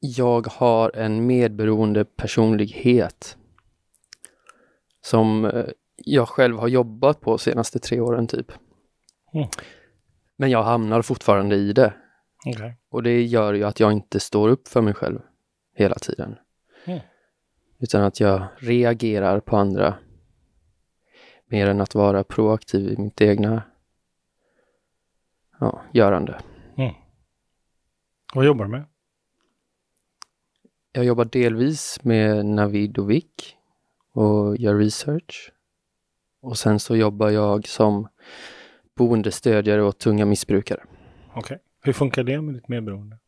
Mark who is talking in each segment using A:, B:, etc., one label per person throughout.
A: jag har en medberoende personlighet som eh, jag själv har jobbat på senaste tre åren typ.
B: Mm.
A: Men jag hamnar fortfarande i det.
B: Okej.
A: Och det gör ju att jag inte står upp för mig själv hela tiden.
B: Mm.
A: Utan att jag reagerar på andra mer än att vara proaktiv i mitt egna ja, görande.
B: Vad jobbar du med?
A: Jag jobbar delvis med Navidovik och gör research. Och sen så jobbar jag som boendestödjare åt tunga missbrukare.
B: Okej. Hur funkar det med ditt medberoende?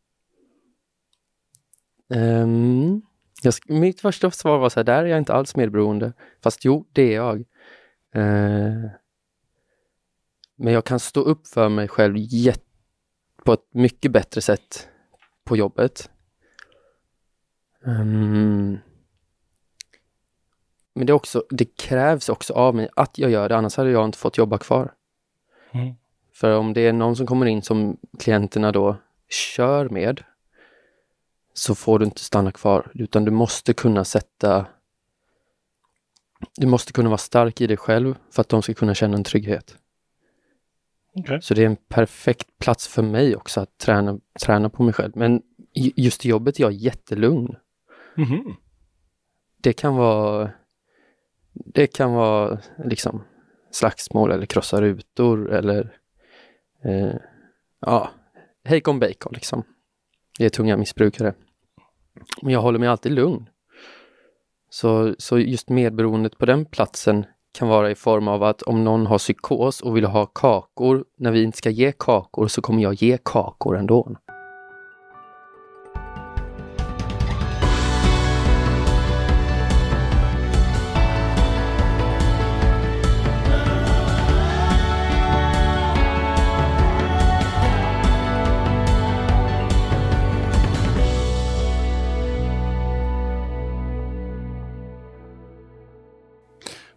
A: Ehm, jag, mitt första svar var så här, där är jag inte alls medberoende. Fast jo, det är jag. Eh, men jag kan stå upp för mig själv på ett mycket bättre sätt på jobbet. Ehm, men det, också, det krävs också av mig att jag gör det, annars hade jag inte fått jobba kvar.
B: Mm.
A: För om det är någon som kommer in som klienterna då kör med så får du inte stanna kvar, utan du måste kunna sätta... Du måste kunna vara stark i dig själv för att de ska kunna känna en trygghet.
B: Okej.
A: Så det är en perfekt plats för mig också att träna, träna på mig själv. Men ju- just i jobbet är jag jättelugn.
B: Mhm.
A: Det kan vara... Det kan vara liksom slagsmål eller krossa rutor eller... Eh, ja, hejkon bacon liksom. Det är tunga missbrukare. Men jag håller mig alltid lugn. Så, så just medberoendet på den platsen kan vara i form av att om någon har psykos och vill ha kakor, när vi inte ska ge kakor så kommer jag ge kakor ändå.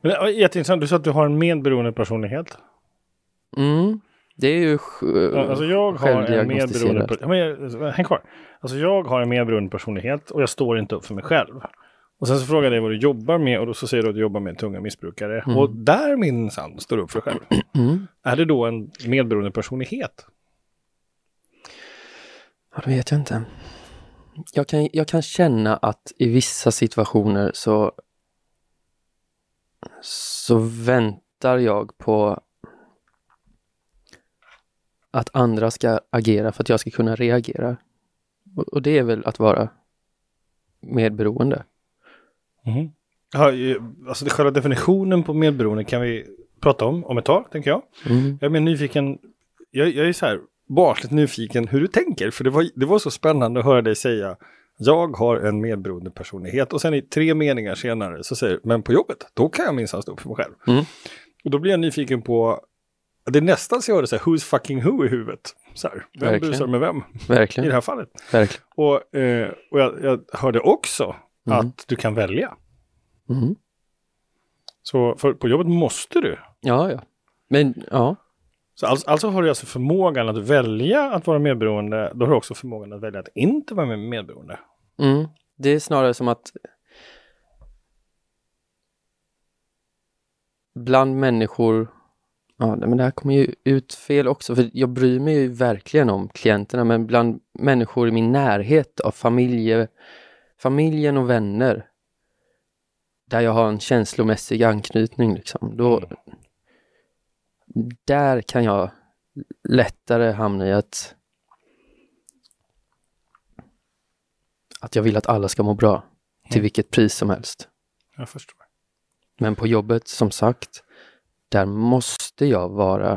B: Men jätteintressant. Du sa att du har en medberoende personlighet.
A: Mm, det är ju
B: Ja, Alltså jag har en medberoende... men jag- Häng kvar. Alltså jag har en medberoende personlighet och jag står inte upp för mig själv. Och sen så frågar jag dig vad du jobbar med och då så säger du att du jobbar med tunga missbrukare.
A: Mm.
B: Och där minsann står du upp för dig själv.
A: Mm.
B: Är det då en medberoende personlighet?
A: Ja, det vet jag inte. Jag kan, jag kan känna att i vissa situationer så så väntar jag på att andra ska agera för att jag ska kunna reagera. Och, det är väl att vara medberoende.
B: Mhm. Ja, alltså det själva definitionen på medberoende kan vi prata om om ett tag, tänker jag.
A: Mm.
B: Jag är mer nyfiken, jag, jag är så här barnsligt nyfiken hur du tänker, för det var, det var så spännande att höra dig säga jag har en medberoende personlighet och sen i tre meningar senare så säger men på jobbet, då kan jag minsann stå upp för mig själv.
A: Mm.
B: Och då blir jag nyfiken på, det är nästan så jag har det så här, who's fucking who i huvudet. Så här, vem
A: Verkligen.
B: busar med vem i
A: Verkligen.
B: det här fallet?
A: Verkligen.
B: Och, eh, och jag, jag hörde också
A: Mm.
B: att du kan välja.
A: Mm.
B: Så för, på jobbet måste du.
A: Ja, ja. Men ja,
B: Så alltså, alltså har du alltså förmågan att välja att vara medberoende, då har du också förmågan att välja att inte vara med medberoende.
A: Mm. Det är snarare som att bland människor, ja men det här kommer ju ut fel också, för jag bryr mig ju verkligen om klienterna, men bland människor i min närhet av familje, familjen och vänner, där jag har en känslomässig anknytning liksom, då, där kan jag lättare hamna i att att jag vill att alla ska må bra till
B: Mm.
A: vilket pris som helst.
B: Jag förstår.
A: Men på jobbet, som sagt, där måste jag vara...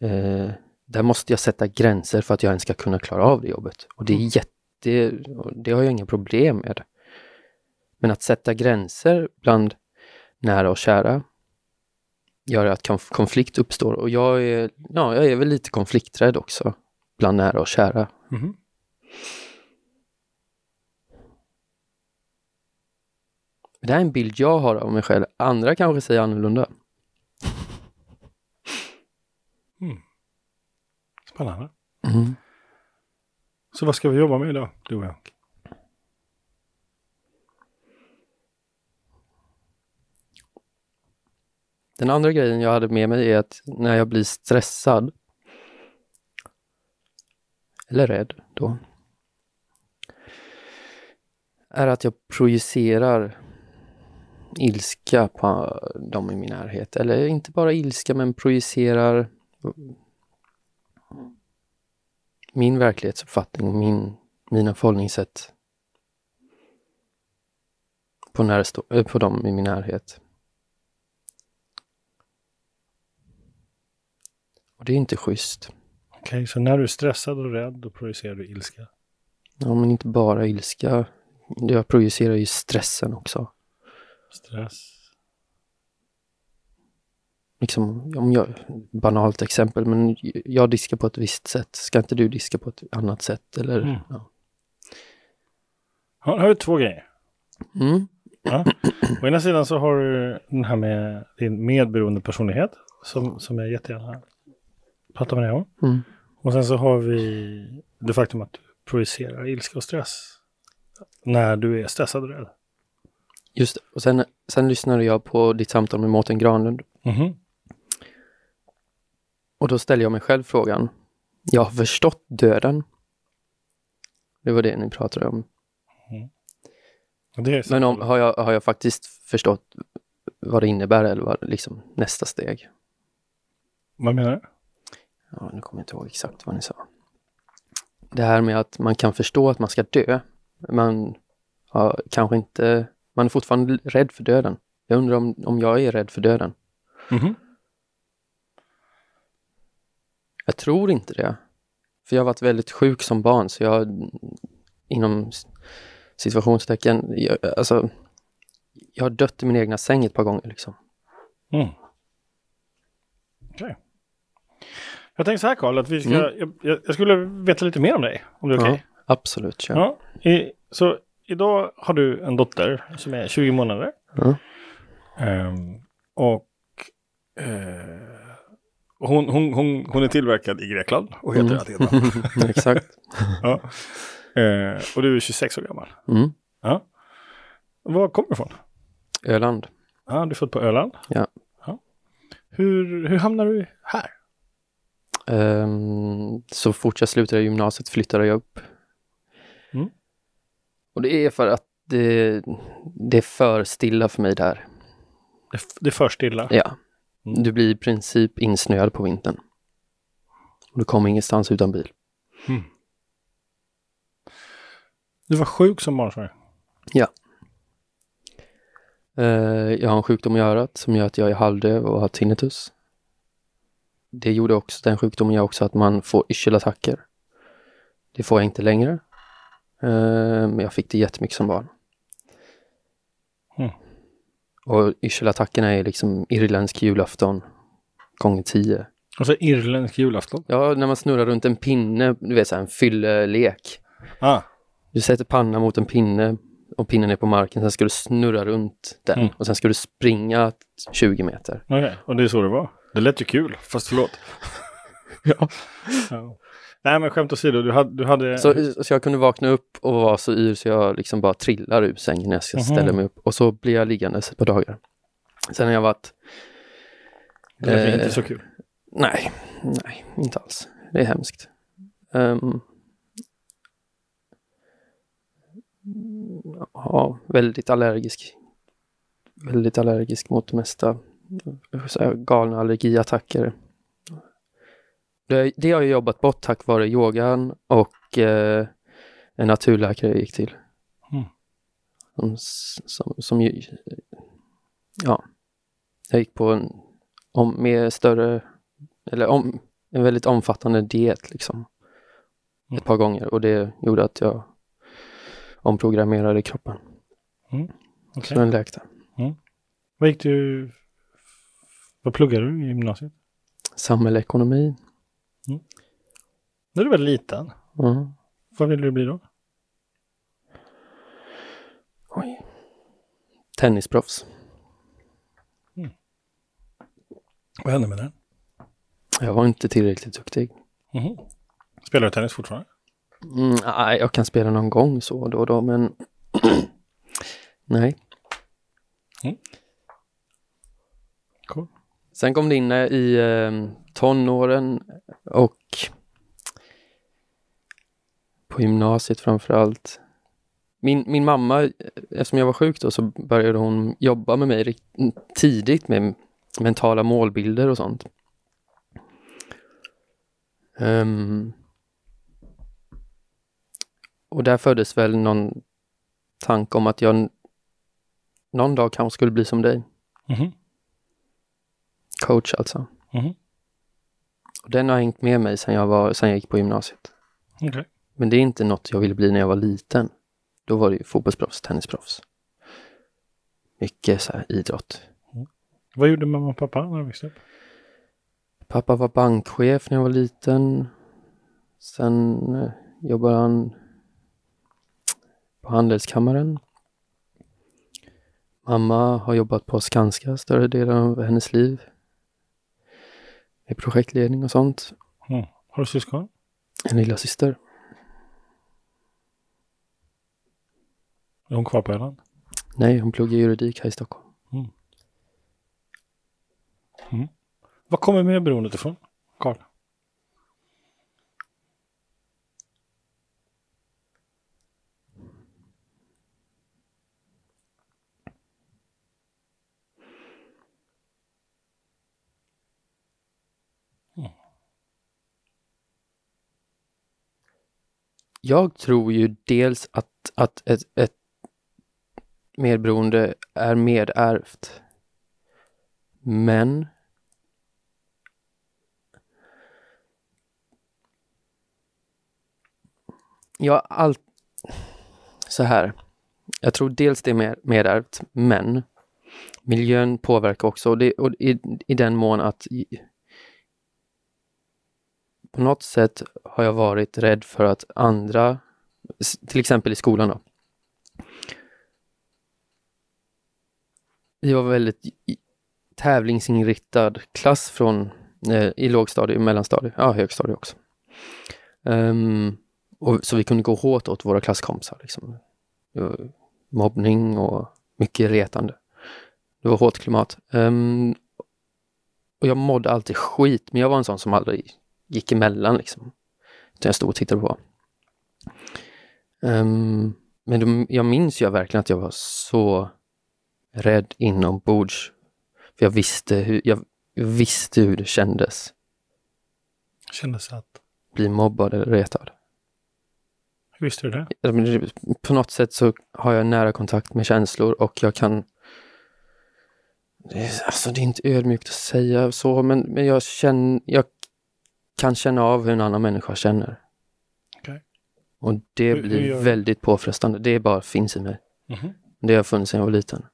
A: Eh, där måste jag sätta gränser för att jag ens ska kunna klara av det jobbet. Och det är
B: Mm.
A: jätte... Det har jag inga problem med. Men att sätta gränser bland nära och kära gör att konf- konflikt uppstår. Och jag är, ja, jag är väl lite konflikträdd också bland nära och kära.
B: Mhm.
A: Det här är en bild jag har av mig själv. Andra kanske säger annorlunda.
B: Spännande.
A: Mm.
B: Så vad ska vi jobba med idag, du och jag?
A: Den andra grejen jag hade med mig är att när jag blir stressad eller rädd då är att jag projicerar ilska på dem i min närhet. Eller inte bara ilska, men projicerar min verklighetsuppfattning, min, mina förhållningssätt på, närstå, på dem i min närhet. Och det är inte schysst.
B: Okej, okay, så när du är stressad och rädd då projicerar du ilska?
A: Ja, men inte bara ilska. Jag projicerar ju stressen också.
B: Stress.
A: Liksom, om jag, banalt exempel, men jag diskar på ett visst sätt. Ska inte du diska på ett annat sätt? Eller, mm. ja.
B: Här har du två grejer.
A: Mm.
B: Ja. Å ena sidan så har du den här med din medberoende personlighet som, som jag jättegärna pratar med dig om.
A: Mm.
B: Och sen så har vi det faktum att du projicerar ilska och stress när du är stressad och rädd.
A: Just det. Och sen, sen lyssnade jag på ditt samtal med Mårten Granlund.
B: Mm.
A: Och då ställde jag mig själv frågan. Jag har förstått döden. Det var det ni pratade om.
B: Mm.
A: Men om, har, jag, har jag faktiskt förstått vad det innebär eller vad liksom nästa steg?
B: Vad menar du?
A: Ja, nu kommer jag inte ihåg exakt vad ni sa. Det här med att man kan förstå att man ska dö. Man har kanske inte, man är fortfarande rädd för döden. Jag undrar om, om jag är rädd för döden.
B: Mm.
A: Jag tror inte det. För jag har varit väldigt sjuk som barn så jag inom situationstecken, jag, alltså jag har dött i min egna säng ett par gånger liksom.
B: Mm. Okej. Okay. Jag tänkte så här Karl, att vi ska, mm. jag, jag, skulle veta lite mer om dig, om det är okej? Okay?
A: Ja, absolut, kör.
B: Ja, i, så idag har du en dotter som är 20 månader.
A: Mm.
B: Um, och uh, hon, hon, hon, hon är tillverkad i Grekland och heter mm.
A: Athena. Exakt.
B: ja. Uh, och du är 26 år gammal.
A: Mm.
B: Ja. Var kommer du ifrån?
A: Öland.
B: Ja, du är född på Öland?
A: Ja.
B: ja. Hur, hur hamnar du här?
A: Um, så fort jag slutade gymnasiet flyttade jag upp.
B: Mm.
A: Och det är för att det, det är för stilla för mig där.
B: Det, det är för stilla?
A: Ja. Mm. Du blir i princip insnöad på vintern. Och du kommer ingenstans utan bil.
B: Mm. Du var sjuk som barn,
A: Ja. Uh, jag har en sjukdom i örat som gör att jag är halvdöv och har tinnitus det gjorde också, den sjukdomen gör också att man får yrselattacker. Det får jag inte längre. Uh, men jag fick det jättemycket som barn.
B: Mm.
A: Och yrselattackerna är liksom irländsk julafton gånger tio.
B: Alltså irländsk julafton?
A: Ja, när man snurrar runt en pinne, du vet så här, en fyllelek.
B: Ah.
A: Du sätter pannan mot en pinne och pinnen är på marken, sen ska du snurra runt den mm. och sen ska du springa 20 meter.
B: Okej, okay. och det är så det var? Det lät ju kul, fast förlåt.
A: ja.
B: ja. Nej men skämt åsido, du hade... Du hade...
A: Så, så jag kunde vakna upp och vara så yr så jag liksom bara trillar ur sängen när jag ska mm -hmm. ställa mig upp. Och så blir jag liggande ett par dagar. Sen har jag varit...
B: Det är eh, inte så kul.
A: Nej, nej, inte alls. Det är hemskt. Um, ja, väldigt allergisk. Väldigt allergisk mot det mesta galna allergiattacker. Det, det har jag jobbat bort tack vare yogan och eh, en naturläkare jag gick till.
B: Mm.
A: Som, som, som ju, ja, jag gick på en om, med större, eller om, en väldigt omfattande diet liksom. Mm. Ett par gånger och det gjorde att jag omprogrammerade kroppen.
B: Mm. Okay.
A: Så den läkte.
B: Mm. Vad gick du vad pluggade du i gymnasiet?
A: Samhällsekonomi.
B: Mm. När du var liten?
A: Mm.
B: Vad ville du bli då?
A: Oj. Tennisproffs.
B: Mm. Vad hände med den?
A: Jag var inte tillräckligt duktig.
B: Mm. Spelar du tennis fortfarande?
A: Mm, nej, jag kan spela någon gång så då och då, men nej.
B: Mm.
A: Sen kom det in eh, i ehm, tonåren och på gymnasiet framför allt. Min, min mamma, eh, eftersom jag var sjuk då, så började hon jobba med mig mm, tidigt med mentala målbilder och sånt. Um, och där föddes väl någon tanke om att jag någon dag kanske skulle bli som dig.
B: Mhm.
A: Coach alltså.
B: Mhm.
A: Och den har hängt med mig sedan jag, var, sedan jag gick på gymnasiet.
B: Okej.
A: Men det är inte något jag ville bli när jag var liten. Då var det ju fotbollsproffs, tennisproffs. Mycket så här idrott.
B: Vad gjorde mamma och pappa när du växte upp?
A: Pappa var bankchef när jag var liten. Sen eh, jobbade han på Handelskammaren. Mamma har jobbat på Skanska större delen av hennes liv. Med projektledning och sånt.
B: Mm. Har du syskon?
A: En lilla syster.
B: Är hon kvar på Öland?
A: Nej, hon pluggar juridik här i Stockholm.
B: Var kommer medberoendet ifrån, Karl?
A: Jag tror ju dels att, att ett, ett medberoende är medärvt. Men jag allt så här. Jag tror dels det är mer, medärvt, men miljön påverkar också och, det, och i, i den mån att på något sätt har jag varit rädd för att andra, till exempel i skolan då. Vi var väldigt tävlingsinriktad klass från eh, i lågstadiet, mellanstadiet, ja högstadiet också. Um, och, så vi kunde gå hårt åt våra klasskompisar. Liksom. Mobbning och mycket retande. Det var hårt klimat. Um, och jag mådde alltid skit, men jag var en sån som aldrig gick emellan liksom. Utan jag stod och tittade på. Ehm, men de, jag minns ju verkligen att jag var så rädd inombords. För jag visste hur, jag visste hur det kändes.
B: Kändes att...
A: Bli mobbad eller retad.
B: Hur visste du det-
A: På något sätt så har jag nära kontakt med känslor och jag kan... Det är, alltså det är inte ödmjukt att säga så, men, men jag, känner, jag kan känna av hur en annan människa känner.
B: Okej.
A: Och det
B: Hur- hur
A: blir
B: du?
A: väldigt påfrestande. Det bara finns i mig.
B: Mhm.
A: Det har funnits sedan jag var liten.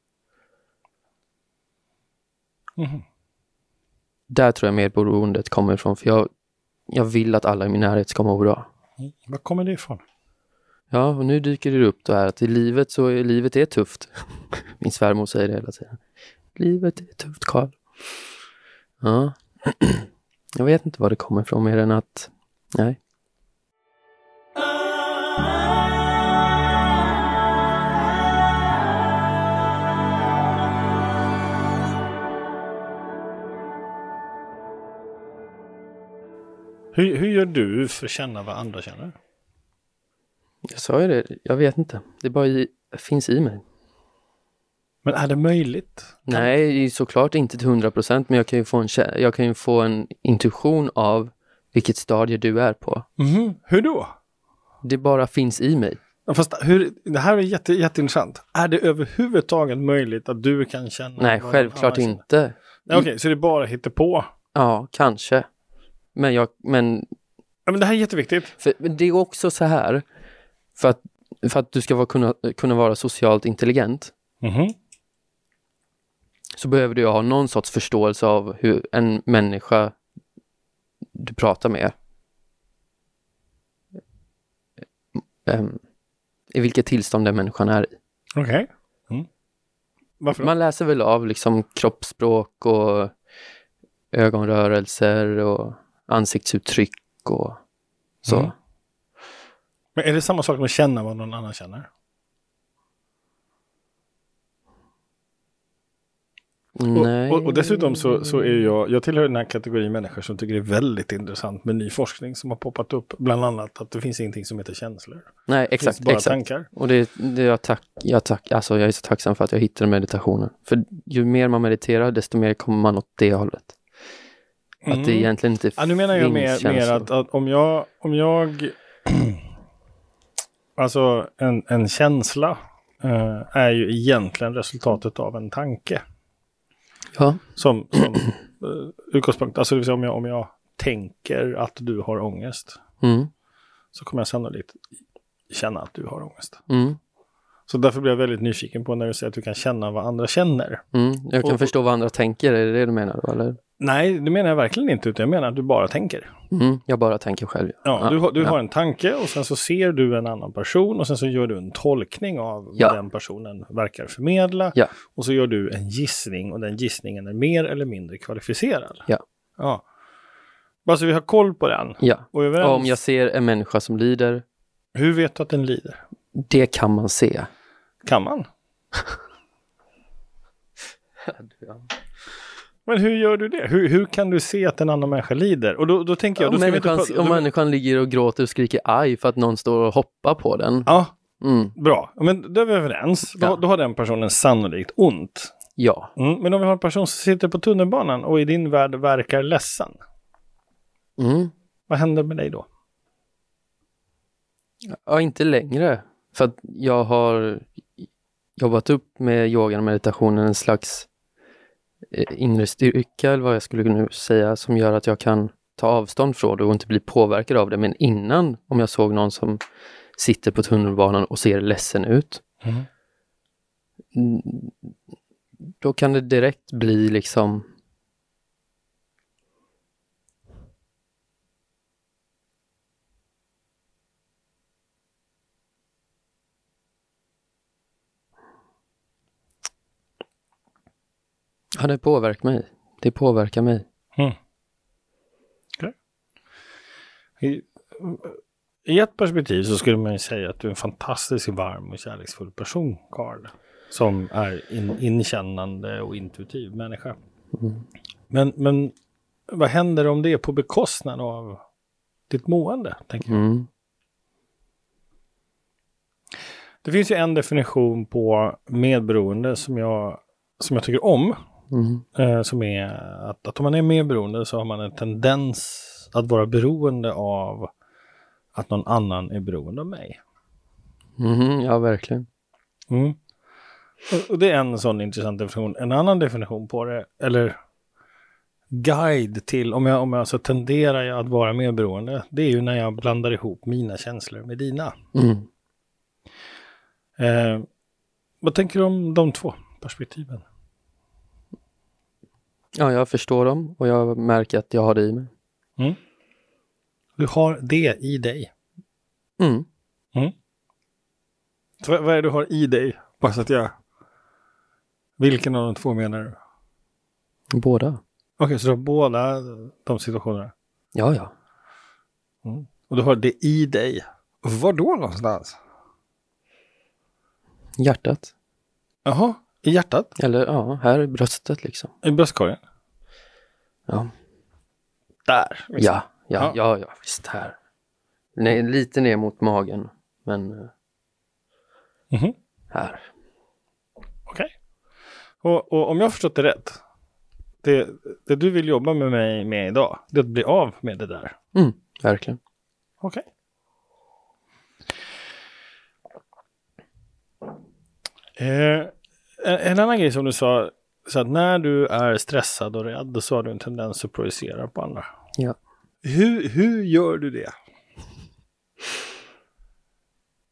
B: Mhm.
A: Där tror jag medberoendet kommer ifrån, för jag, jag vill att alla i min närhet ska må bra.
B: Mm. Var kommer det ifrån?
A: Ja, och nu dyker det upp då här att i livet så är livet är tufft. Min svärmor säger det hela tiden. Livet är tufft, Karl. Ja. Jag vet inte var det kommer ifrån mer än att, nej.
B: Hur, hur gör du för att känna vad andra känner?
A: Jag sa ju det, jag vet inte. Det bara i, finns i mig.
B: Men är det möjligt?
A: Nej, såklart inte till hundra procent, men jag kan, ju få en, jag kan ju få en intuition av vilket stadie du är på.
B: Mhm. Hur då?
A: Det bara finns i mig.
B: Fast hur, det här är jätte, jätteintressant. Är det överhuvudtaget möjligt att du kan känna?
A: Nej, självklart inte.
B: Okej, så det är bara på.
A: Ja, kanske. Men jag, men
B: Ja, men det här är jätteviktigt.
A: För det är också så här, för att, för att du ska vara, kunna, kunna vara socialt intelligent
B: Mhm.
A: Så behöver du ha någon sorts förståelse av hur en människa du pratar med em, i vilket tillstånd den människan är i.
B: Okej. Mm. Varför då?
A: Man läser väl av liksom kroppsspråk och ögonrörelser och ansiktsuttryck och så.
B: Mm. Men är det samma sak med att känna vad någon annan känner? Och, och, och dessutom så, så är jag, jag tillhör den här kategorin människor som tycker det är väldigt intressant med ny forskning som har poppat upp. Bland annat att det finns ingenting som heter känslor.
A: Nej,
B: Det
A: exakt.
B: finns bara
A: exakt.
B: tankar.
A: Och det, det jag, tack, jag, tack, alltså jag är så tacksam för att jag hittade meditationen. För ju mer man mediterar, desto mer kommer man åt det hållet. Att det
B: Mm.
A: egentligen inte
B: Ja, nu menar jag mer, mer att, att om jag, om jag alltså en, en känsla eh, är ju egentligen resultatet av en tanke.
A: Ja,
B: Som, som uh, utgångspunkt, alltså det vill säga om jag, om jag tänker att du har ångest
A: mm,
B: så kommer jag sannolikt känna att du har ångest.
A: mm,
B: Så därför blir jag väldigt nyfiken på när du säger att du kan känna vad andra känner.
A: mm. Jag kan
B: Och-
A: förstå vad andra tänker, är det det du menar då, eller?
B: Nej, det menar jag verkligen inte, utan jag menar att du bara tänker.
A: Mm, jag bara tänker själv.
B: Ja, du, har, du
A: ja.
B: har en tanke och sen så ser du en annan person och sen så gör du en tolkning av
A: Ja.
B: vad den personen verkar förmedla.
A: Ja.
B: Och så gör du en gissning och den gissningen är mer eller mindre kvalificerad.
A: Ja.
B: ja. Bara så vi har koll på den.
A: Ja,
B: Och
A: och om jag ser en människa som lider,
B: Hur vet du att den lider?
A: det kan man se.
B: Kan man? Men hur gör du det? Hur, hur kan du se att en annan människa lider? Och då, då tänker jag...
A: Om
B: Då inte
A: människan, om
B: då-
A: människan ligger och gråter och skriker aj för att någon står och hoppar på den.
B: Ja,
A: Mm,
B: bra. Men då är vi överens. Då,
A: Ja.
B: då har den personen sannolikt ont.
A: ja.
B: Mm, men om vi har en person som sitter på tunnelbanan och i din värld verkar ledsen.
A: Mm.
B: Vad händer med dig då?
A: Ja, inte längre. För att jag har jobbat upp med yogan och meditationen en slags inre styrka, eller vad jag skulle nu säga, som gör att jag kan ta avstånd från det och inte bli påverkad av det. Men innan, om jag såg någon som sitter på tunnelbanan och ser ledsen ut,
B: Mm.
A: mm, då kan det direkt bli liksom Ja, det påverkar mig. Det påverkar mig.
B: I, I ett perspektiv så skulle man ju säga att du är en fantastiskt varm och kärleksfull person, Karl. Som är in, inkännande och intuitiv människa.
A: Mm.
B: Men, men vad händer om det är på bekostnad av ditt mående? Tänker jag.
A: Mm.
B: Det finns ju en definition på medberoende som jag, som jag tycker om.
A: Mm.
B: Eh, som är att, att om man är medberoende så har man en tendens att vara beroende av att någon annan är beroende av mig.
A: Mhm, ja, verkligen.
B: Mm. Och, och det är en sån intressant definition. En annan definition på det, eller guide till, om jag, om jag så tenderar jag att vara medberoende, det är ju när jag blandar ihop mina känslor med dina.
A: Mm.
B: Eh, vad tänker du om de två perspektiven?
A: Ja, jag förstår dem och jag märker att jag har det i mig.
B: Du har det i dig.
A: Mm.
B: Så vad är det du har i dig? Bara så att jag... Vilken av de två menar du?
A: Båda.
B: Okej, så du har båda de situationerna.
A: Ja, ja.
B: Och du har det i dig. Var då någonstans?
A: Hjärtat.
B: Jaha, i hjärtat?
A: Eller ja, här i bröstet liksom.
B: I bröstkorgen?
A: Ja,
B: Där? liksom.
A: ja, ja, ja, ja, visst här. Nej, lite ner mot magen, men eh,
B: Mhm.
A: här.
B: Okej. Och, och om jag har förstått det rätt. Det, det du vill jobba med mig med idag, det är att bli av med det där.
A: Mm, verkligen.
B: Okej. Eh, en, en annan grej som du sa, så att när du är stressad och rädd så har du en tendens att projicera på andra.
A: Ja.
B: Hur, hur gör du det?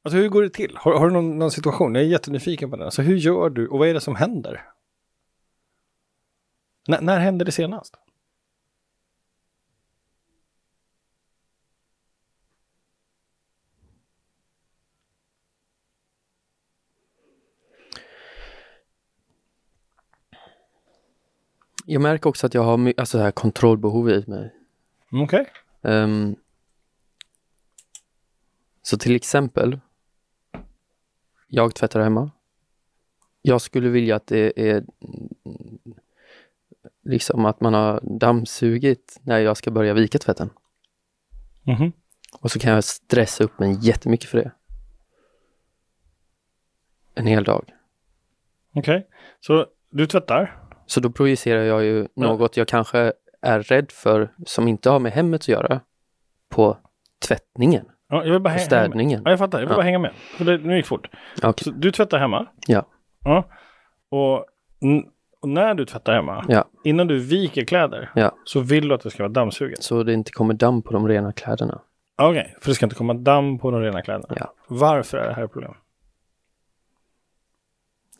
B: Alltså hur går det till? Har, har du någon, någon situation? Jag är jättenyfiken på den. Så hur gör du och vad är det som händer? N- när hände det senast?
A: Jag märker också att jag har alltså, här kontrollbehov i mig.
B: Okej.
A: Ehm, så till exempel, jag tvättar hemma. Jag skulle vilja att det är liksom att man har dammsugit när jag ska börja vika tvätten.
B: Mhm.
A: Och så kan jag stressa upp mig jättemycket för det. En hel dag.
B: Okej, så du tvättar?
A: Så då projicerar jag ju något jag kanske är rädd för som inte har med hemmet att göra på tvättningen
B: Ja, jag vill bara
A: och
B: hänga med.
A: städningen.
B: Ja, jag fattar. Jag vill
A: Ja.
B: bara hänga med. För det, nu gick fort.
A: Okej.
B: Så du tvättar hemma?
A: Ja.
B: Ja. Och, och när du tvättar hemma,
A: Ja.
B: innan du viker kläder,
A: Ja.
B: så vill du att det ska vara dammsuget?
A: Så det inte kommer damm på de rena kläderna.
B: Okej, för det ska inte komma damm på de rena kläderna.
A: Ja.
B: Varför är det här ett problem?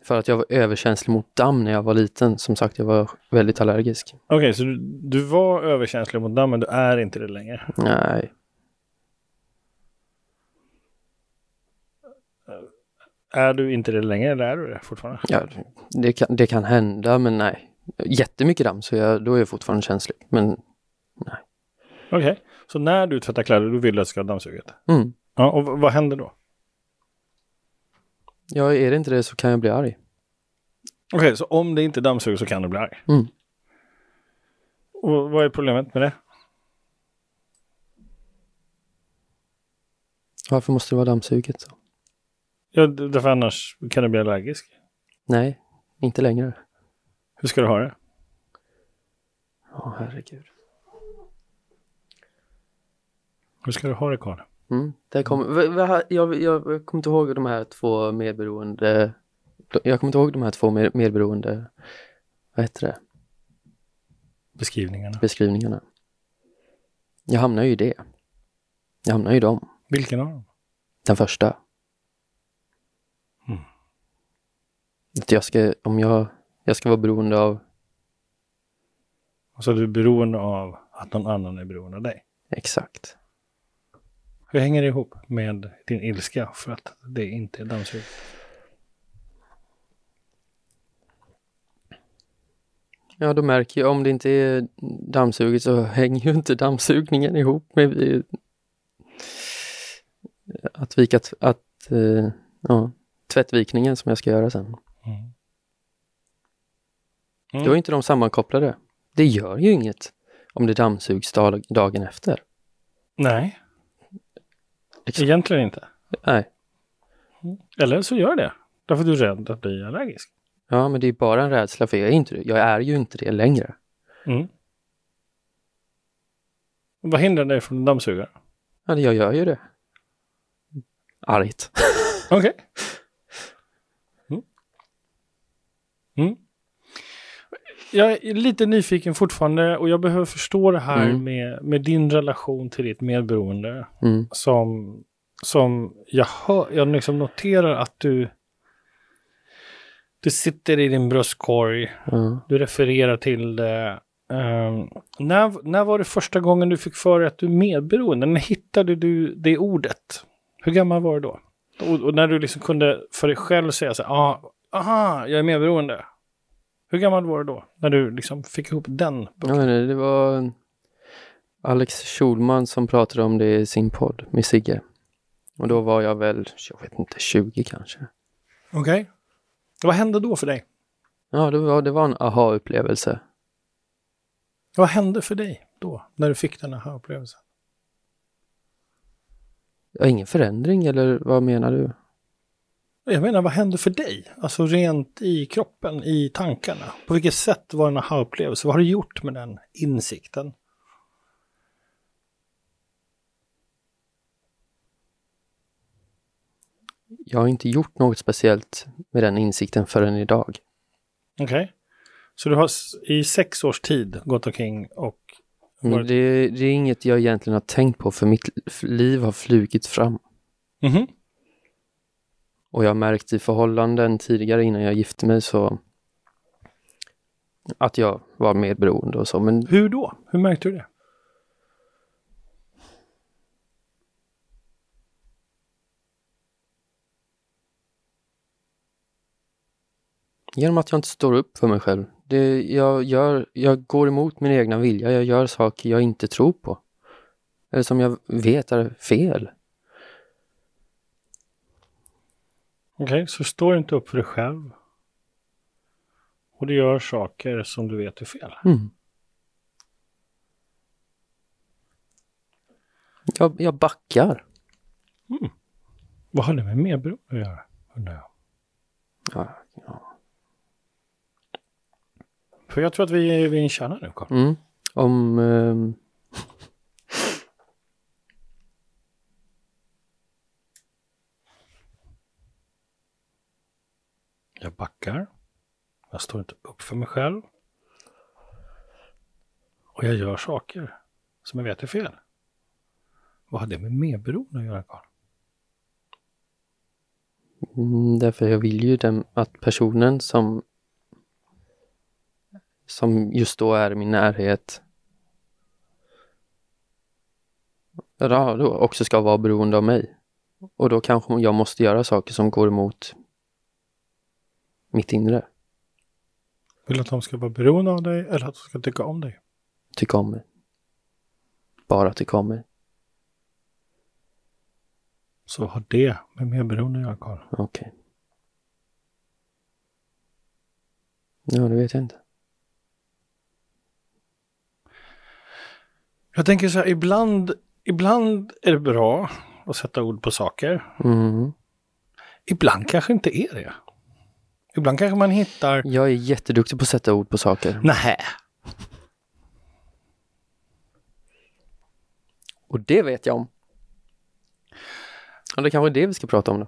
A: För att jag var överkänslig mot damm när jag var liten. Som sagt, jag var väldigt allergisk.
B: Okej, så du, du var överkänslig mot damm, men du är inte det längre?
A: Nej,
B: Är du inte det längre eller är du det fortfarande?
A: ja, det, kan, det kan hända, men nej. Jättemycket damm, så jag, då är jag fortfarande känslig. Men
B: Okej, så när du tvättar kläder, då vill du att det ska vara dammsuget?
A: mm,
B: Ja, och v- vad händer då?
A: Ja, är det inte det så kan jag bli arg.
B: Okej, så om det inte är dammsuget så kan du bli arg?
A: Mm.
B: Och vad är problemet med det?
A: Varför måste det vara dammsuget? Så?
B: Ja, därför annars kan du bli allergisk.
A: Nej, inte längre.
B: Hur ska du ha det?
A: Åh, herregud.
B: Hur ska du ha det, Karl?
A: Mm, kommer, v- v- jag, jag, jag kommer inte ihåg de här två medberoende, jag kommer inte ihåg de här två med, medberoende, vad heter det,
B: Beskrivningarna.
A: beskrivningarna. Jag hamnar ju i det. Jag hamnar ju i dem.
B: Vilken av dem?
A: Den första.
B: Mm.
A: Att jag ska, om jag, jag ska vara beroende av,
B: Alltså du är beroende av att någon annan är beroende av dig.
A: exakt.
B: Hur hänger det ihop med din ilska för att det inte är dammsuget?
A: Ja, då märker jag om det inte är dammsuget så hänger ju inte dammsugningen ihop med eh, att vika, t- att, eh, ja, tvättvikningen som jag ska göra sen.
B: Mm.
A: Då är inte de sammankopplade. Det gör ju inget om det dammsugs dag, dagen efter.
B: Nej,
A: Liksom.
B: egentligen inte.
A: Nej.
B: Eller så gör det. Därför du är rädd att bli allergisk.
A: Ja, men det är bara en rädsla för jag är, inte, jag är ju inte det längre.
B: Mm. Vad hindrar dig från att dammsuga?
A: Ja, jag gör ju det. Argt.
B: Okej. Mm. Mm. Jag är lite nyfiken fortfarande och jag behöver förstå det här
A: Mm.
B: med, med din relation till ditt medberoende.
A: Mm.
B: Som, som jag, hör, jag liksom noterar att du du sitter i din bröstkorg,
A: Ja.
B: du refererar till det. Ehm, när, när var det första gången du fick för dig att du är medberoende? När hittade du det ordet? Hur gammal var du då? Och, och när du liksom kunde för dig själv säga så här, ah, aha, jag är medberoende. Hur gammal var du då? När du liksom fick ihop den?
A: Vet inte, det var Alex Schulman som pratade om det i sin podd med Sigge. Och då var jag väl, jag vet inte, 20 kanske.
B: Okej. Vad hände då för dig?
A: Ja, det var, det var en aha-upplevelse.
B: Vad hände för dig då, när du fick den här upplevelsen?
A: Ja, ingen förändring eller vad menar du?
B: Jag menar, vad hände för dig? Alltså rent i kroppen, i tankarna. På vilket sätt var det en aha-upplevelse? Vad har du gjort med den insikten?
A: Jag har inte gjort något speciellt med den insikten förrän idag.
B: Okej. Så du har i sex års tid gått omkring och... Varit-
A: det, det är inget jag egentligen har tänkt på för mitt liv har flugit fram.
B: Mhm.
A: Och jag har märkt i förhållanden tidigare innan jag gifte mig så att jag var medberoende och så. Men
B: Hur då? Hur märkte du det?
A: genom att jag inte står upp för mig själv. Det, jag, gör, jag går emot min egna vilja. Jag gör saker jag inte tror på. Eller som jag vet är fel.
B: Okej, så står du inte upp för dig själv. Och du gör saker som du vet är fel.
A: Mm. Jag, jag backar.
B: Vad har det med medberoende att göra? Undrar jag.
A: Ja, ja.
B: För jag tror att vi är vid en kärna nu, Carl.
A: Mm. Om... ehm,
B: Jag backar. Jag står inte upp för mig själv. Och jag gör saker som jag vet är fel. Vad har det med medberoende att göra, Carl?
A: Mm, därför jag vill ju dem, att personen som som just då är i min närhet ja, då också ska vara beroende av mig. Och då kanske jag måste göra saker som går emot mitt inre.
B: Vill du att de ska vara beroende av dig eller att de ska tycka om dig?
A: Tycka om mig. Bara tycka om mig.
B: Så har det med medberoende att göra, Carl.
A: Okej. Ja, det vet jag inte.
B: Jag tänker så här, ibland, ibland är det bra att sätta ord på saker.
A: Mm.
B: Ibland kanske inte är det. Ibland kanske man hittar...
A: Jag är jätteduktig på att sätta ord på saker.
B: Nähä.
A: Och det vet jag om. Och det kanske är det vi ska prata om då.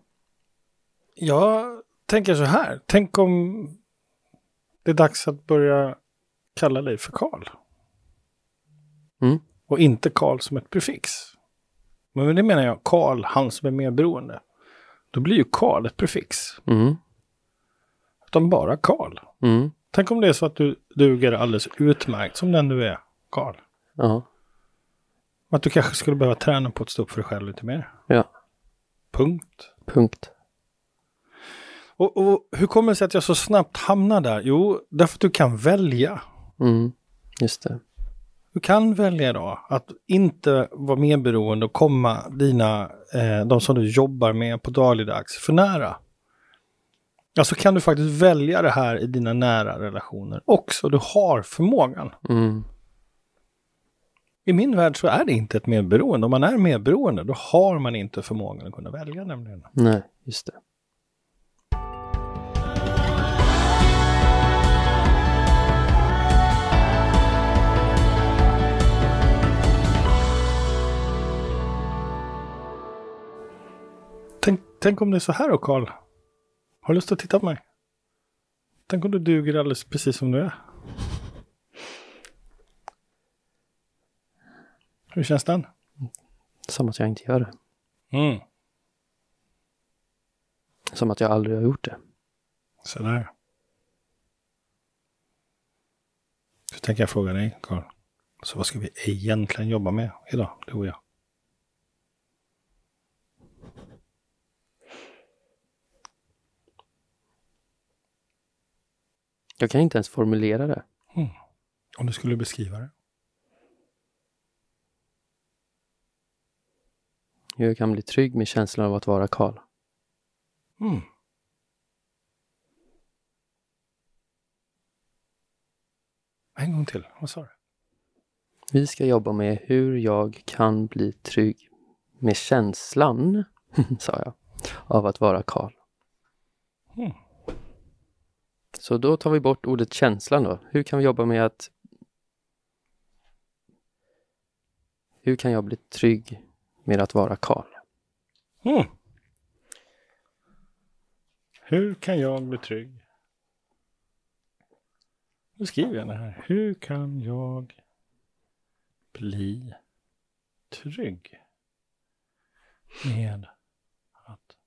B: Jag tänker så här. Tänk om det är dags att börja kalla dig för Karl.
A: Mm.
B: Och inte Karl som ett prefix. Men det menar jag Karl, han som är medberoende. Då blir ju Karl ett prefix.
A: Mm.
B: Utan bara Karl.
A: Mm.
B: Tänk om det är så att du duger alldeles utmärkt som den du är, Karl.
A: Ja.
B: Att du kanske skulle behöva träna på att stå upp för dig själv lite mer.
A: Ja.
B: Punkt.
A: Punkt.
B: Och, och hur kommer det sig att jag så snabbt hamnar där? Jo, därför att du kan välja.
A: Mm. Just det.
B: Du kan välja då att inte vara medberoende och komma dina, eh, de som du jobbar med på dagligdags för nära. Alltså kan du faktiskt välja det här i dina nära relationer också. Du har förmågan.
A: Mm.
B: I min värld så är det inte ett medberoende. Om man är medberoende då har man inte förmågan att kunna välja nämligen.
A: Nej, just det.
B: Tänk, tänk om det är så här då Karl. Har du lust att titta på mig? Tänk om du duger alldeles precis som du är. Hur känns den?
A: Som att jag inte gör det.
B: Mm.
A: Som att jag aldrig har gjort det.
B: Sådär. Så tänker jag fråga dig, Karl. Så vad ska vi egentligen jobba med idag, du och jag?
A: Jag kan inte ens formulera det.
B: Om du skulle beskriva det?
A: Hur jag kan bli trygg med känslan av att vara Karl.
B: Mm. En gång till, vad sa du?
A: Vi ska jobba med hur jag kan bli trygg med känslan, sa jag, av att vara Karl.
B: Mm.
A: Så då tar vi bort ordet känslan då. Hur kan vi jobba med att... Hur kan jag bli trygg med att vara Karl?
B: Mm. Hur kan jag bli trygg? Nu skriver jag det här. Hur kan jag bli trygg med att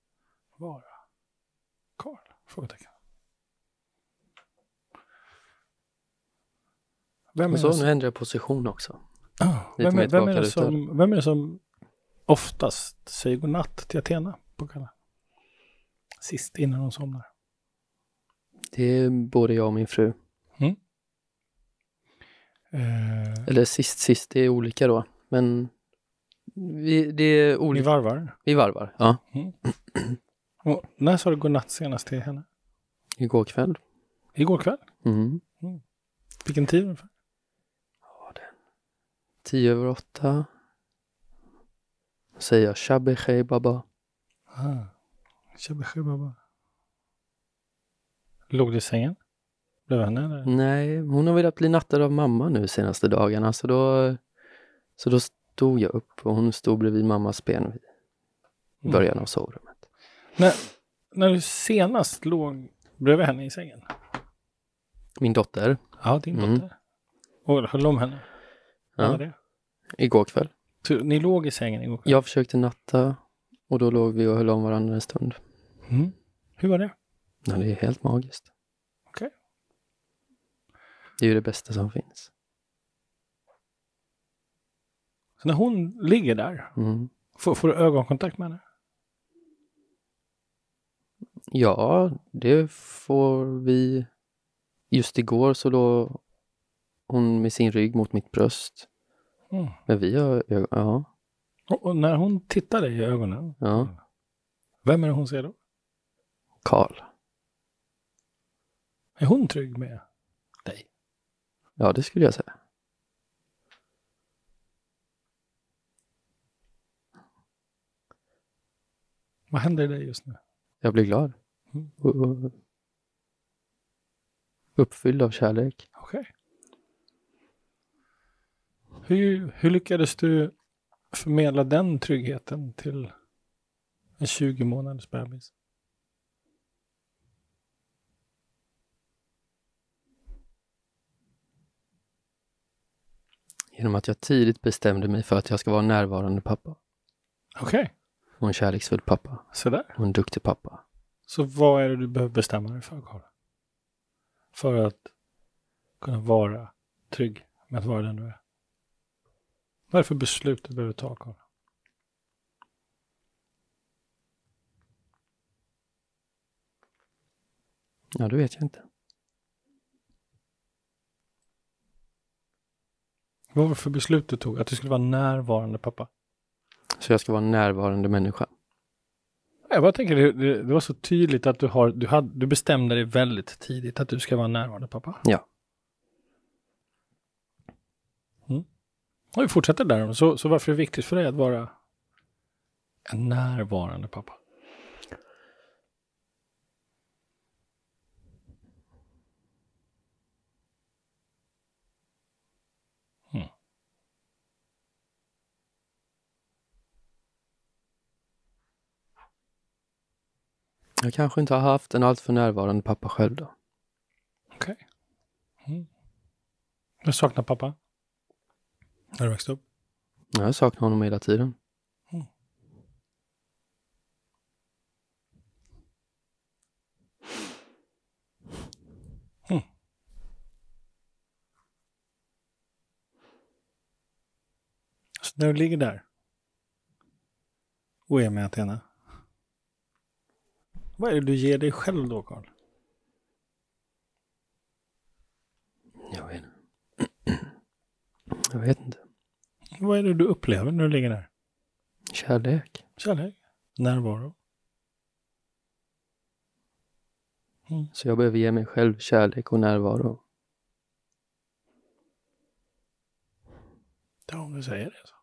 B: vara Karl? Frågetecken. Vem
A: Och så,
B: det
A: nu ändrar jag position också.
B: Ah, vem, är, vem, är det som, vem är det som oftast säger godnatt till Athena på kvällen? Sist innan hon somnar.
A: Det är både jag och min fru.
B: Eh,
A: Eller sist, sist, det är olika då. Men vi, det är
B: ni
A: olika.
B: varvar.
A: Vi varvar. Ja,
B: Och när sa du godnatt senast till henne?
A: igår kväll.
B: Igår kväll?
A: Mm.
B: Vilken tid ungefär?
A: Tio över åtta. Säger jag Shabbe Baba.
B: Ah. Shabba shabba. Låg du i sängen? Blev henne eller?
A: Nej, hon har velat bli nattad av mamma nu senaste dagarna så då, så då stod jag upp och hon stod bredvid mammas ben i
B: Mm.
A: början av sovrummet.
B: När, när du senast låg bredvid henne i sängen?
A: Min dotter,
B: Ja, din
A: Mm.
B: dotter. Och höll om henne?
A: Ja,
B: det?
A: igår kväll.
B: Ni låg i sängen igår kväll?
A: Jag försökte natta och då låg vi och höll om varandra en stund.
B: Mm. Hur var det?
A: Ja, det är helt magiskt.
B: Okej.
A: Det är ju det bästa som finns.
B: Så när hon ligger där,
A: Mm.
B: får, får du ögonkontakt med henne?
A: Ja, det får vi. Just igår så låg hon med sin rygg mot mitt bröst.
B: Mm.
A: Men vi har ögon, ja,
B: Och, och när hon tittar dig i ögonen,
A: ja,
B: vem är det hon ser då?
A: Karl.
B: Är hon trygg med dig?
A: Ja, det skulle jag säga.
B: Vad händer i dig just nu?
A: Jag blir glad.
B: Mm.
A: Uppfylld av kärlek.
B: Okej. Hur, hur lyckades du förmedla den tryggheten till en 20 månaders bebis?
A: Genom att jag tidigt bestämde mig för att jag ska vara närvarande pappa.
B: Okej,
A: Och en kärleksfull pappa.
B: så där.
A: Och en duktig pappa.
B: Så vad är det du behöver bestämma dig för, Karl? För att kunna vara trygg med att vara den du är. Vad är det för beslut du behöver ta, Karl?
A: Ja, det vet jag inte.
B: Vad var det för beslut du tog? Att du skulle vara närvarande pappa?
A: Så jag ska vara en närvarande människa.
B: Jag bara tänker, det, det, det var så tydligt att du, har, du, hade, du bestämde dig väldigt tidigt att du ska vara närvarande pappa.
A: Ja.
B: Mm. Och vi fortsätter där. Så, så varför är det viktigt för dig att vara en närvarande pappa? Mm.
A: Jag kanske inte har haft en alltför närvarande pappa själv då.
B: Okej. Mm. Jag saknar pappa. När du växte upp.
A: Jag saknar honom hela tiden.
B: Så när du ligger där och är med Athena. Vad är det du ger dig själv då, Karl?
A: Jag vet inte. Jag vet inte.
B: Vad är det du upplever när du ligger där?
A: Kärlek.
B: Kärlek? Närvaro?
A: Så jag behöver ge mig själv kärlek och närvaro.
B: Ja, om du säger det så.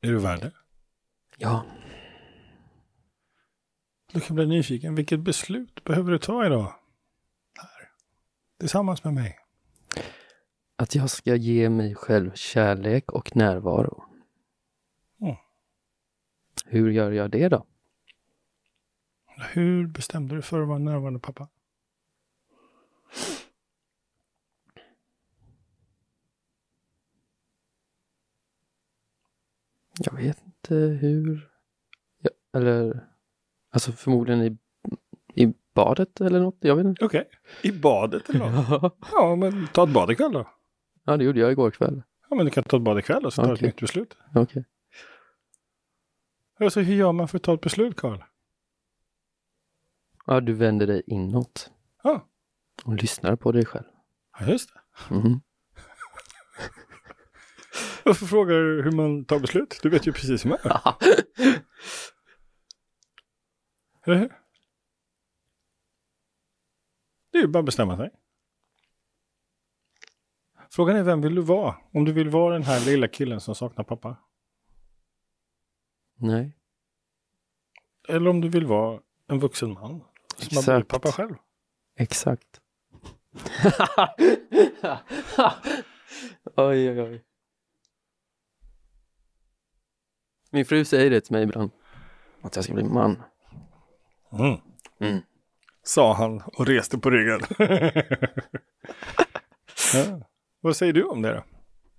B: Är du värd det?
A: Ja,
B: Du kan bli nyfiken. Vilket beslut behöver du ta idag? Här. Tillsammans med mig.
A: att jag ska ge mig själv kärlek och närvaro.
B: Mm.
A: Hur gör jag det då?
B: Hur bestämde du för att vara närvarande pappa?
A: Jag vet inte hur. Ja, eller, alltså förmodligen i, i badet eller något. Jag vet inte.
B: Okej. I badet eller något?
A: Ja.
B: Ja, men ta ett bad ikväll då.
A: ja, det gjorde jag igår kväll.
B: Ja, men du kan ta ett bad ikväll och så tar du
A: Okej.
B: ett nytt beslut.
A: Okej.
B: Alltså, hur gör man för att ta ett beslut, Karl?
A: Ja, du vänder dig inåt
B: Ja,
A: och lyssnar på dig själv.
B: ja just det.
A: Mhm.
B: Varför frågar du hur man tar beslut? Du vet ju precis hur man gör. Det är ju bara att bestämma sig. Frågan är vem vill du vara? Om du vill vara den här lilla killen som saknar pappa.
A: Nej.
B: Eller om du vill vara en vuxen man. Som har blivit
A: Exakt.
B: pappa själv.
A: Exakt. oj, oj, oj. Min fru säger det till mig ibland. Att jag ska bli man.
B: Mm.
A: Mm.
B: Sa han och reste på ryggen. ja. Vad säger du om det då?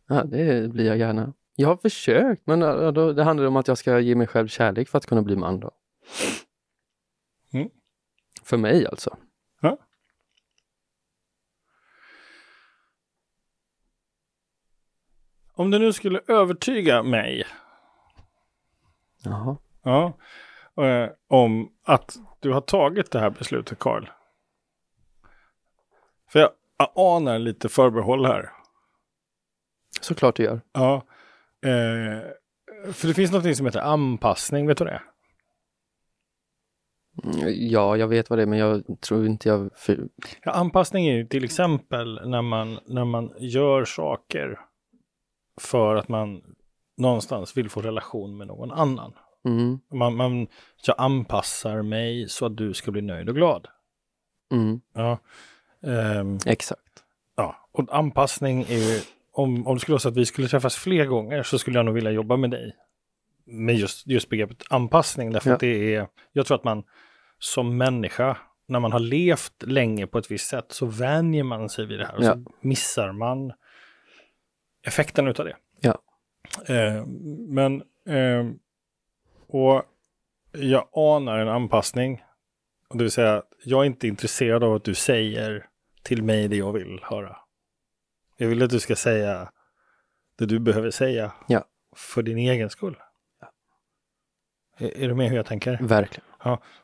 A: Ja, det blir jag gärna. Jag har försökt, men ja, då, det handlar om att jag ska ge mig själv kärlek för att kunna bli man då.
B: Mm.
A: För mig alltså.
B: Ja. Om du nu skulle övertyga mig
A: Jaha.
B: ja, eh, om att du har tagit det här beslutet, Karl. För jag, anar lite förbehåll här.
A: Såklart du gör.
B: Ja. Eh, för det finns något som heter anpassning, vet du det?
A: Mm, Ja, jag vet vad det är, men jag tror inte jag...
B: Ja, anpassning är ju till exempel när man, när man gör saker för att man någonstans vill få relation med någon annan.
A: Mm,
B: Man, man, jag anpassar mig så att du ska bli nöjd och glad.
A: mm,
B: Ja. Ehm,
A: exakt.
B: ja. Och anpassning är ju, om, om det skulle vara så att vi skulle träffas fler gånger så skulle jag nog vilja jobba med dig. Med just, just begreppet anpassning, därför
A: Ja.
B: att det är, jag tror att man som människa, när man har levt länge på ett visst sätt så vänjer man sig vid det här och
A: Ja.
B: så missar man effekten utav det.
A: Ja.
B: Eh, men, eh, och jag anar en anpassning. Det vill säga, jag är inte intresserad av att du säger till mig det jag vill höra. Jag vill att du ska säga det du behöver säga
A: Ja.
B: för din egen skull. Är, är du med hur jag tänker?
A: Verkligen.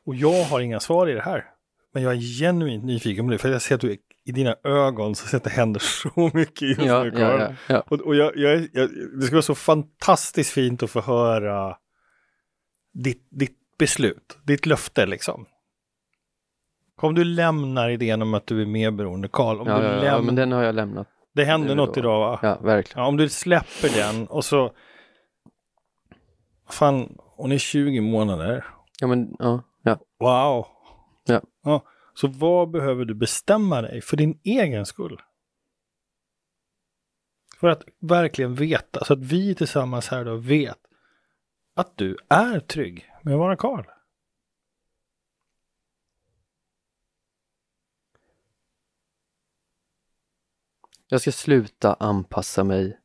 B: Och jag har inga svar i det här. Men jag är genuint nyfiken på det, för jag ser att du är, i dina ögon så ser att det händer så mycket just
A: Ja,
B: nu, Karl.
A: ja, ja.
B: Och, och jag, jag, jag, det skulle vara så fantastiskt fint att få höra ditt, ditt beslut, ditt löfte liksom. Om du lämnar idén om att du är medberoende, Karl, om
A: Ja,
B: du
A: ja,
B: läm-
A: ja, men den har jag lämnat.
B: det hände
A: nu
B: något
A: då.
B: idag va?
A: Ja, verkligen.
B: Om du släpper den och så... Fan, hon är 20 månader.
A: Ja, men ja, ja.
B: Wow!
A: Ja.
B: Så vad behöver du bestämma dig för din egen skull? För att verkligen veta, så att vi tillsammans här då vet att du är trygg med att vara Karl.
A: Jag ska sluta anpassa mig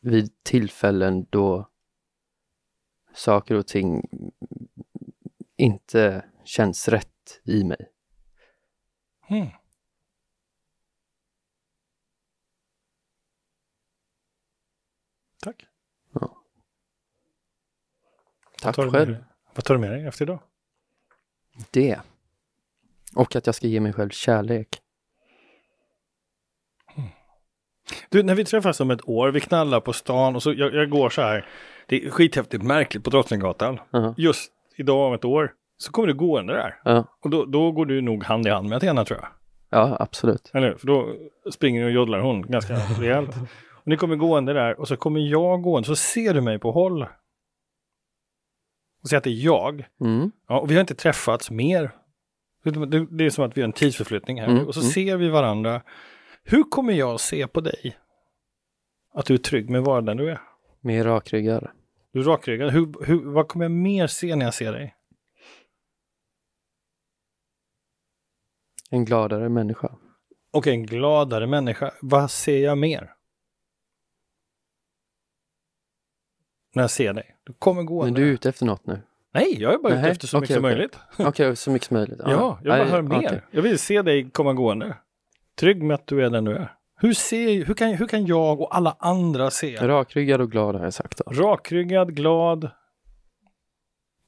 A: vid tillfällen då saker och ting inte känns rätt i mig.
B: Mm. Tack.
A: Tack
B: tar du
A: själv.
B: Vad tar du med dig efter idag?
A: Det. Och att jag ska ge mig själv kärlek.
B: Du, när vi träffas om ett år, vi knallar på stan och så jag, jag går så här. Det är skithäftigt märkligt på Drottninggatan.
A: Ja.
B: Just idag om ett år så kommer du gående där.
A: Ja,
B: Och då, då går du nog hand i hand med Athena tror jag.
A: ja absolut.
B: Eller? För då springer och joddlar hon ganska rejält. Och ni kommer gående där och så kommer jag gående, så ser du mig på håll. Och säger att det är jag.
A: Mm.
B: Ja, och vi har inte träffats mer. Det, det är som att vi har en tidsförflyttning här.
A: Mm,
B: Och så
A: mm.
B: ser vi varandra. Hur kommer jag se på dig? Att du är trygg med den du är.
A: Mer rakryggad.
B: Du är rakryggad. Hur, hur, vad kommer jag mer se när jag ser dig?
A: En gladare människa.
B: Och en gladare människa. Vad ser jag mer? När jag ser dig. Du kommer gå.
A: Men du är ute efter något nu?
B: Nej, jag är bara ute
A: Nej,
B: efter så mycket
A: okej,
B: som möjligt.
A: Okej, så mycket som möjligt.
B: Ja, jag vill bara höra mer. Jag vill se dig komma gående. Trygg med att du är den du är. Hur, ser, hur, kan, hur kan jag och alla andra se?
A: Rakryggad och glad har jag sagt då.
B: Rakryggad, glad.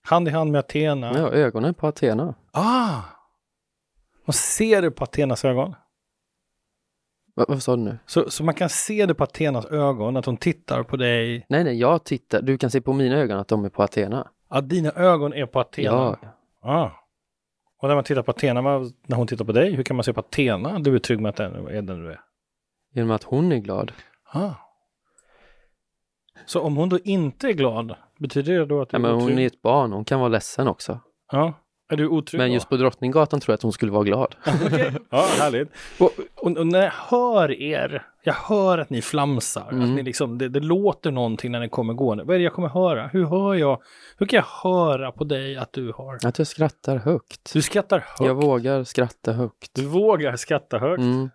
B: Hand i hand med Athena.
A: Ja, ögonen på Athena.
B: Ah! Man ser det på Athenas ögon.
A: Va, vad sa du nu?
B: Så, så man kan se det på Athenas ögon, att hon tittar på dig.
A: Nej, nej, jag tittar. Du kan se på mina ögon att de är på Athena.
B: Att dina ögon är på Athena.
A: Ja,
B: Ah. Och när man tittar på Athena, när hon tittar på dig, hur kan man se på Athena? Du är trygg med att den är den du är.
A: genom att hon är glad.
B: Ah. Så om hon då inte är glad, betyder det då att du
A: Ja, men
B: är
A: hon är ett barn, hon kan vara ledsen också.
B: Ja. Är du otrygg
A: Men just på Drottninggatan tror jag att hon skulle vara glad.
B: Okej. Ja, härligt. Och, och, och när jag hör er, jag hör att ni flamsar, att
A: Mm.
B: ni liksom, det, det låter någonting när ni kommer gående. Vad är det jag kommer höra? Hur hör jag? Hur kan jag höra på dig att du har?
A: Att jag skrattar högt.
B: Du skrattar högt.
A: Jag vågar skratta högt.
B: Du vågar skratta högt.
A: Mm,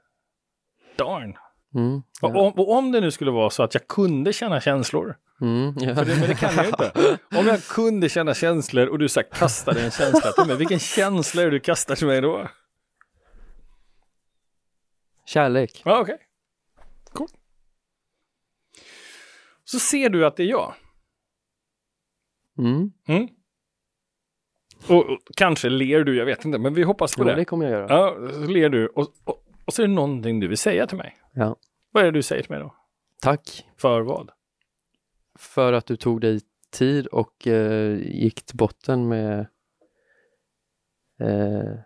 B: Darn.
A: Mm,
B: Och,
A: ja,
B: om, och om det nu skulle vara så att jag kunde känna känslor,
A: mm, ja.
B: för det, men det kan jag inte. Om jag kunde känna känslor och du så här kastade en känsla till mig, vilken känsla är det du kastar till mig då?
A: Kärlek.
B: Ja, okej. Cool. Så ser du att det är jag.
A: Mm.
B: Mm. Och, och kanske ler du, jag vet inte, men vi hoppas på
A: Jo,
B: det.
A: det kommer jag göra.
B: Ja, så ler du och, och, och så är det någonting du vill säga till mig.
A: Ja.
B: Vad är det du säger till mig då?
A: Tack
B: För vad?
A: för att du tog dig tid och eh, gick till botten med eh,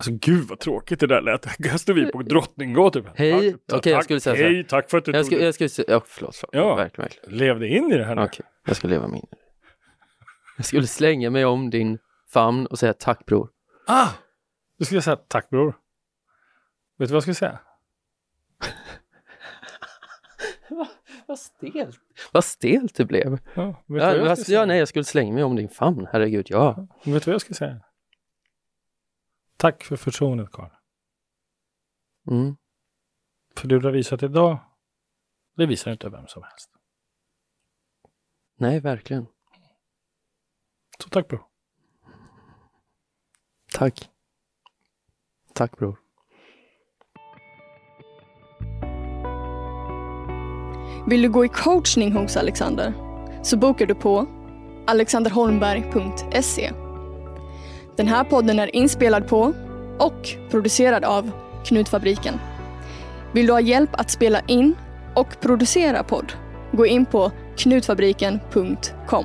B: Alltså gud vad tråkigt det där lät. Här står vi på Drottninggatan.
A: Hej.
B: Tack, tack,
A: Okej, jag skulle säga så här.
B: Hej, tack för att du
A: jag,
B: tog
A: skulle,
B: det.
A: jag skulle säga, ja förlåt, förlåt.
B: Ja.
A: verkligen, verkligen.
B: Levde in i det här nu.
A: Okej, jag ska leva min. Jag skulle slänga mig om din famn och säga tack bror.
B: Ah! Du skulle säga tack bror. Vet du vad jag skulle säga?
A: Vad stelt. Vad stelt det blev.
B: Ja, vet du
A: Ja,
B: jag
A: alltså,
B: skulle
A: ja, nej, jag skulle slänga mig om din famn, herregud, ja.
B: Vet du vad jag ska säga? Tack för förtroendet Karl.
A: Mm.
B: För det du har visat idag, det visar inte vem som helst.
A: Nej, verkligen.
B: Så tack bror.
A: Tack. Tack bror.
C: Vill du gå i coachning hos Alexander? Så bokar du på alexanderholmberg.se. Den här podden är inspelad på och producerad av Knutfabriken. Vill du ha hjälp att spela in och producera podd? Gå in på knutfabriken.com.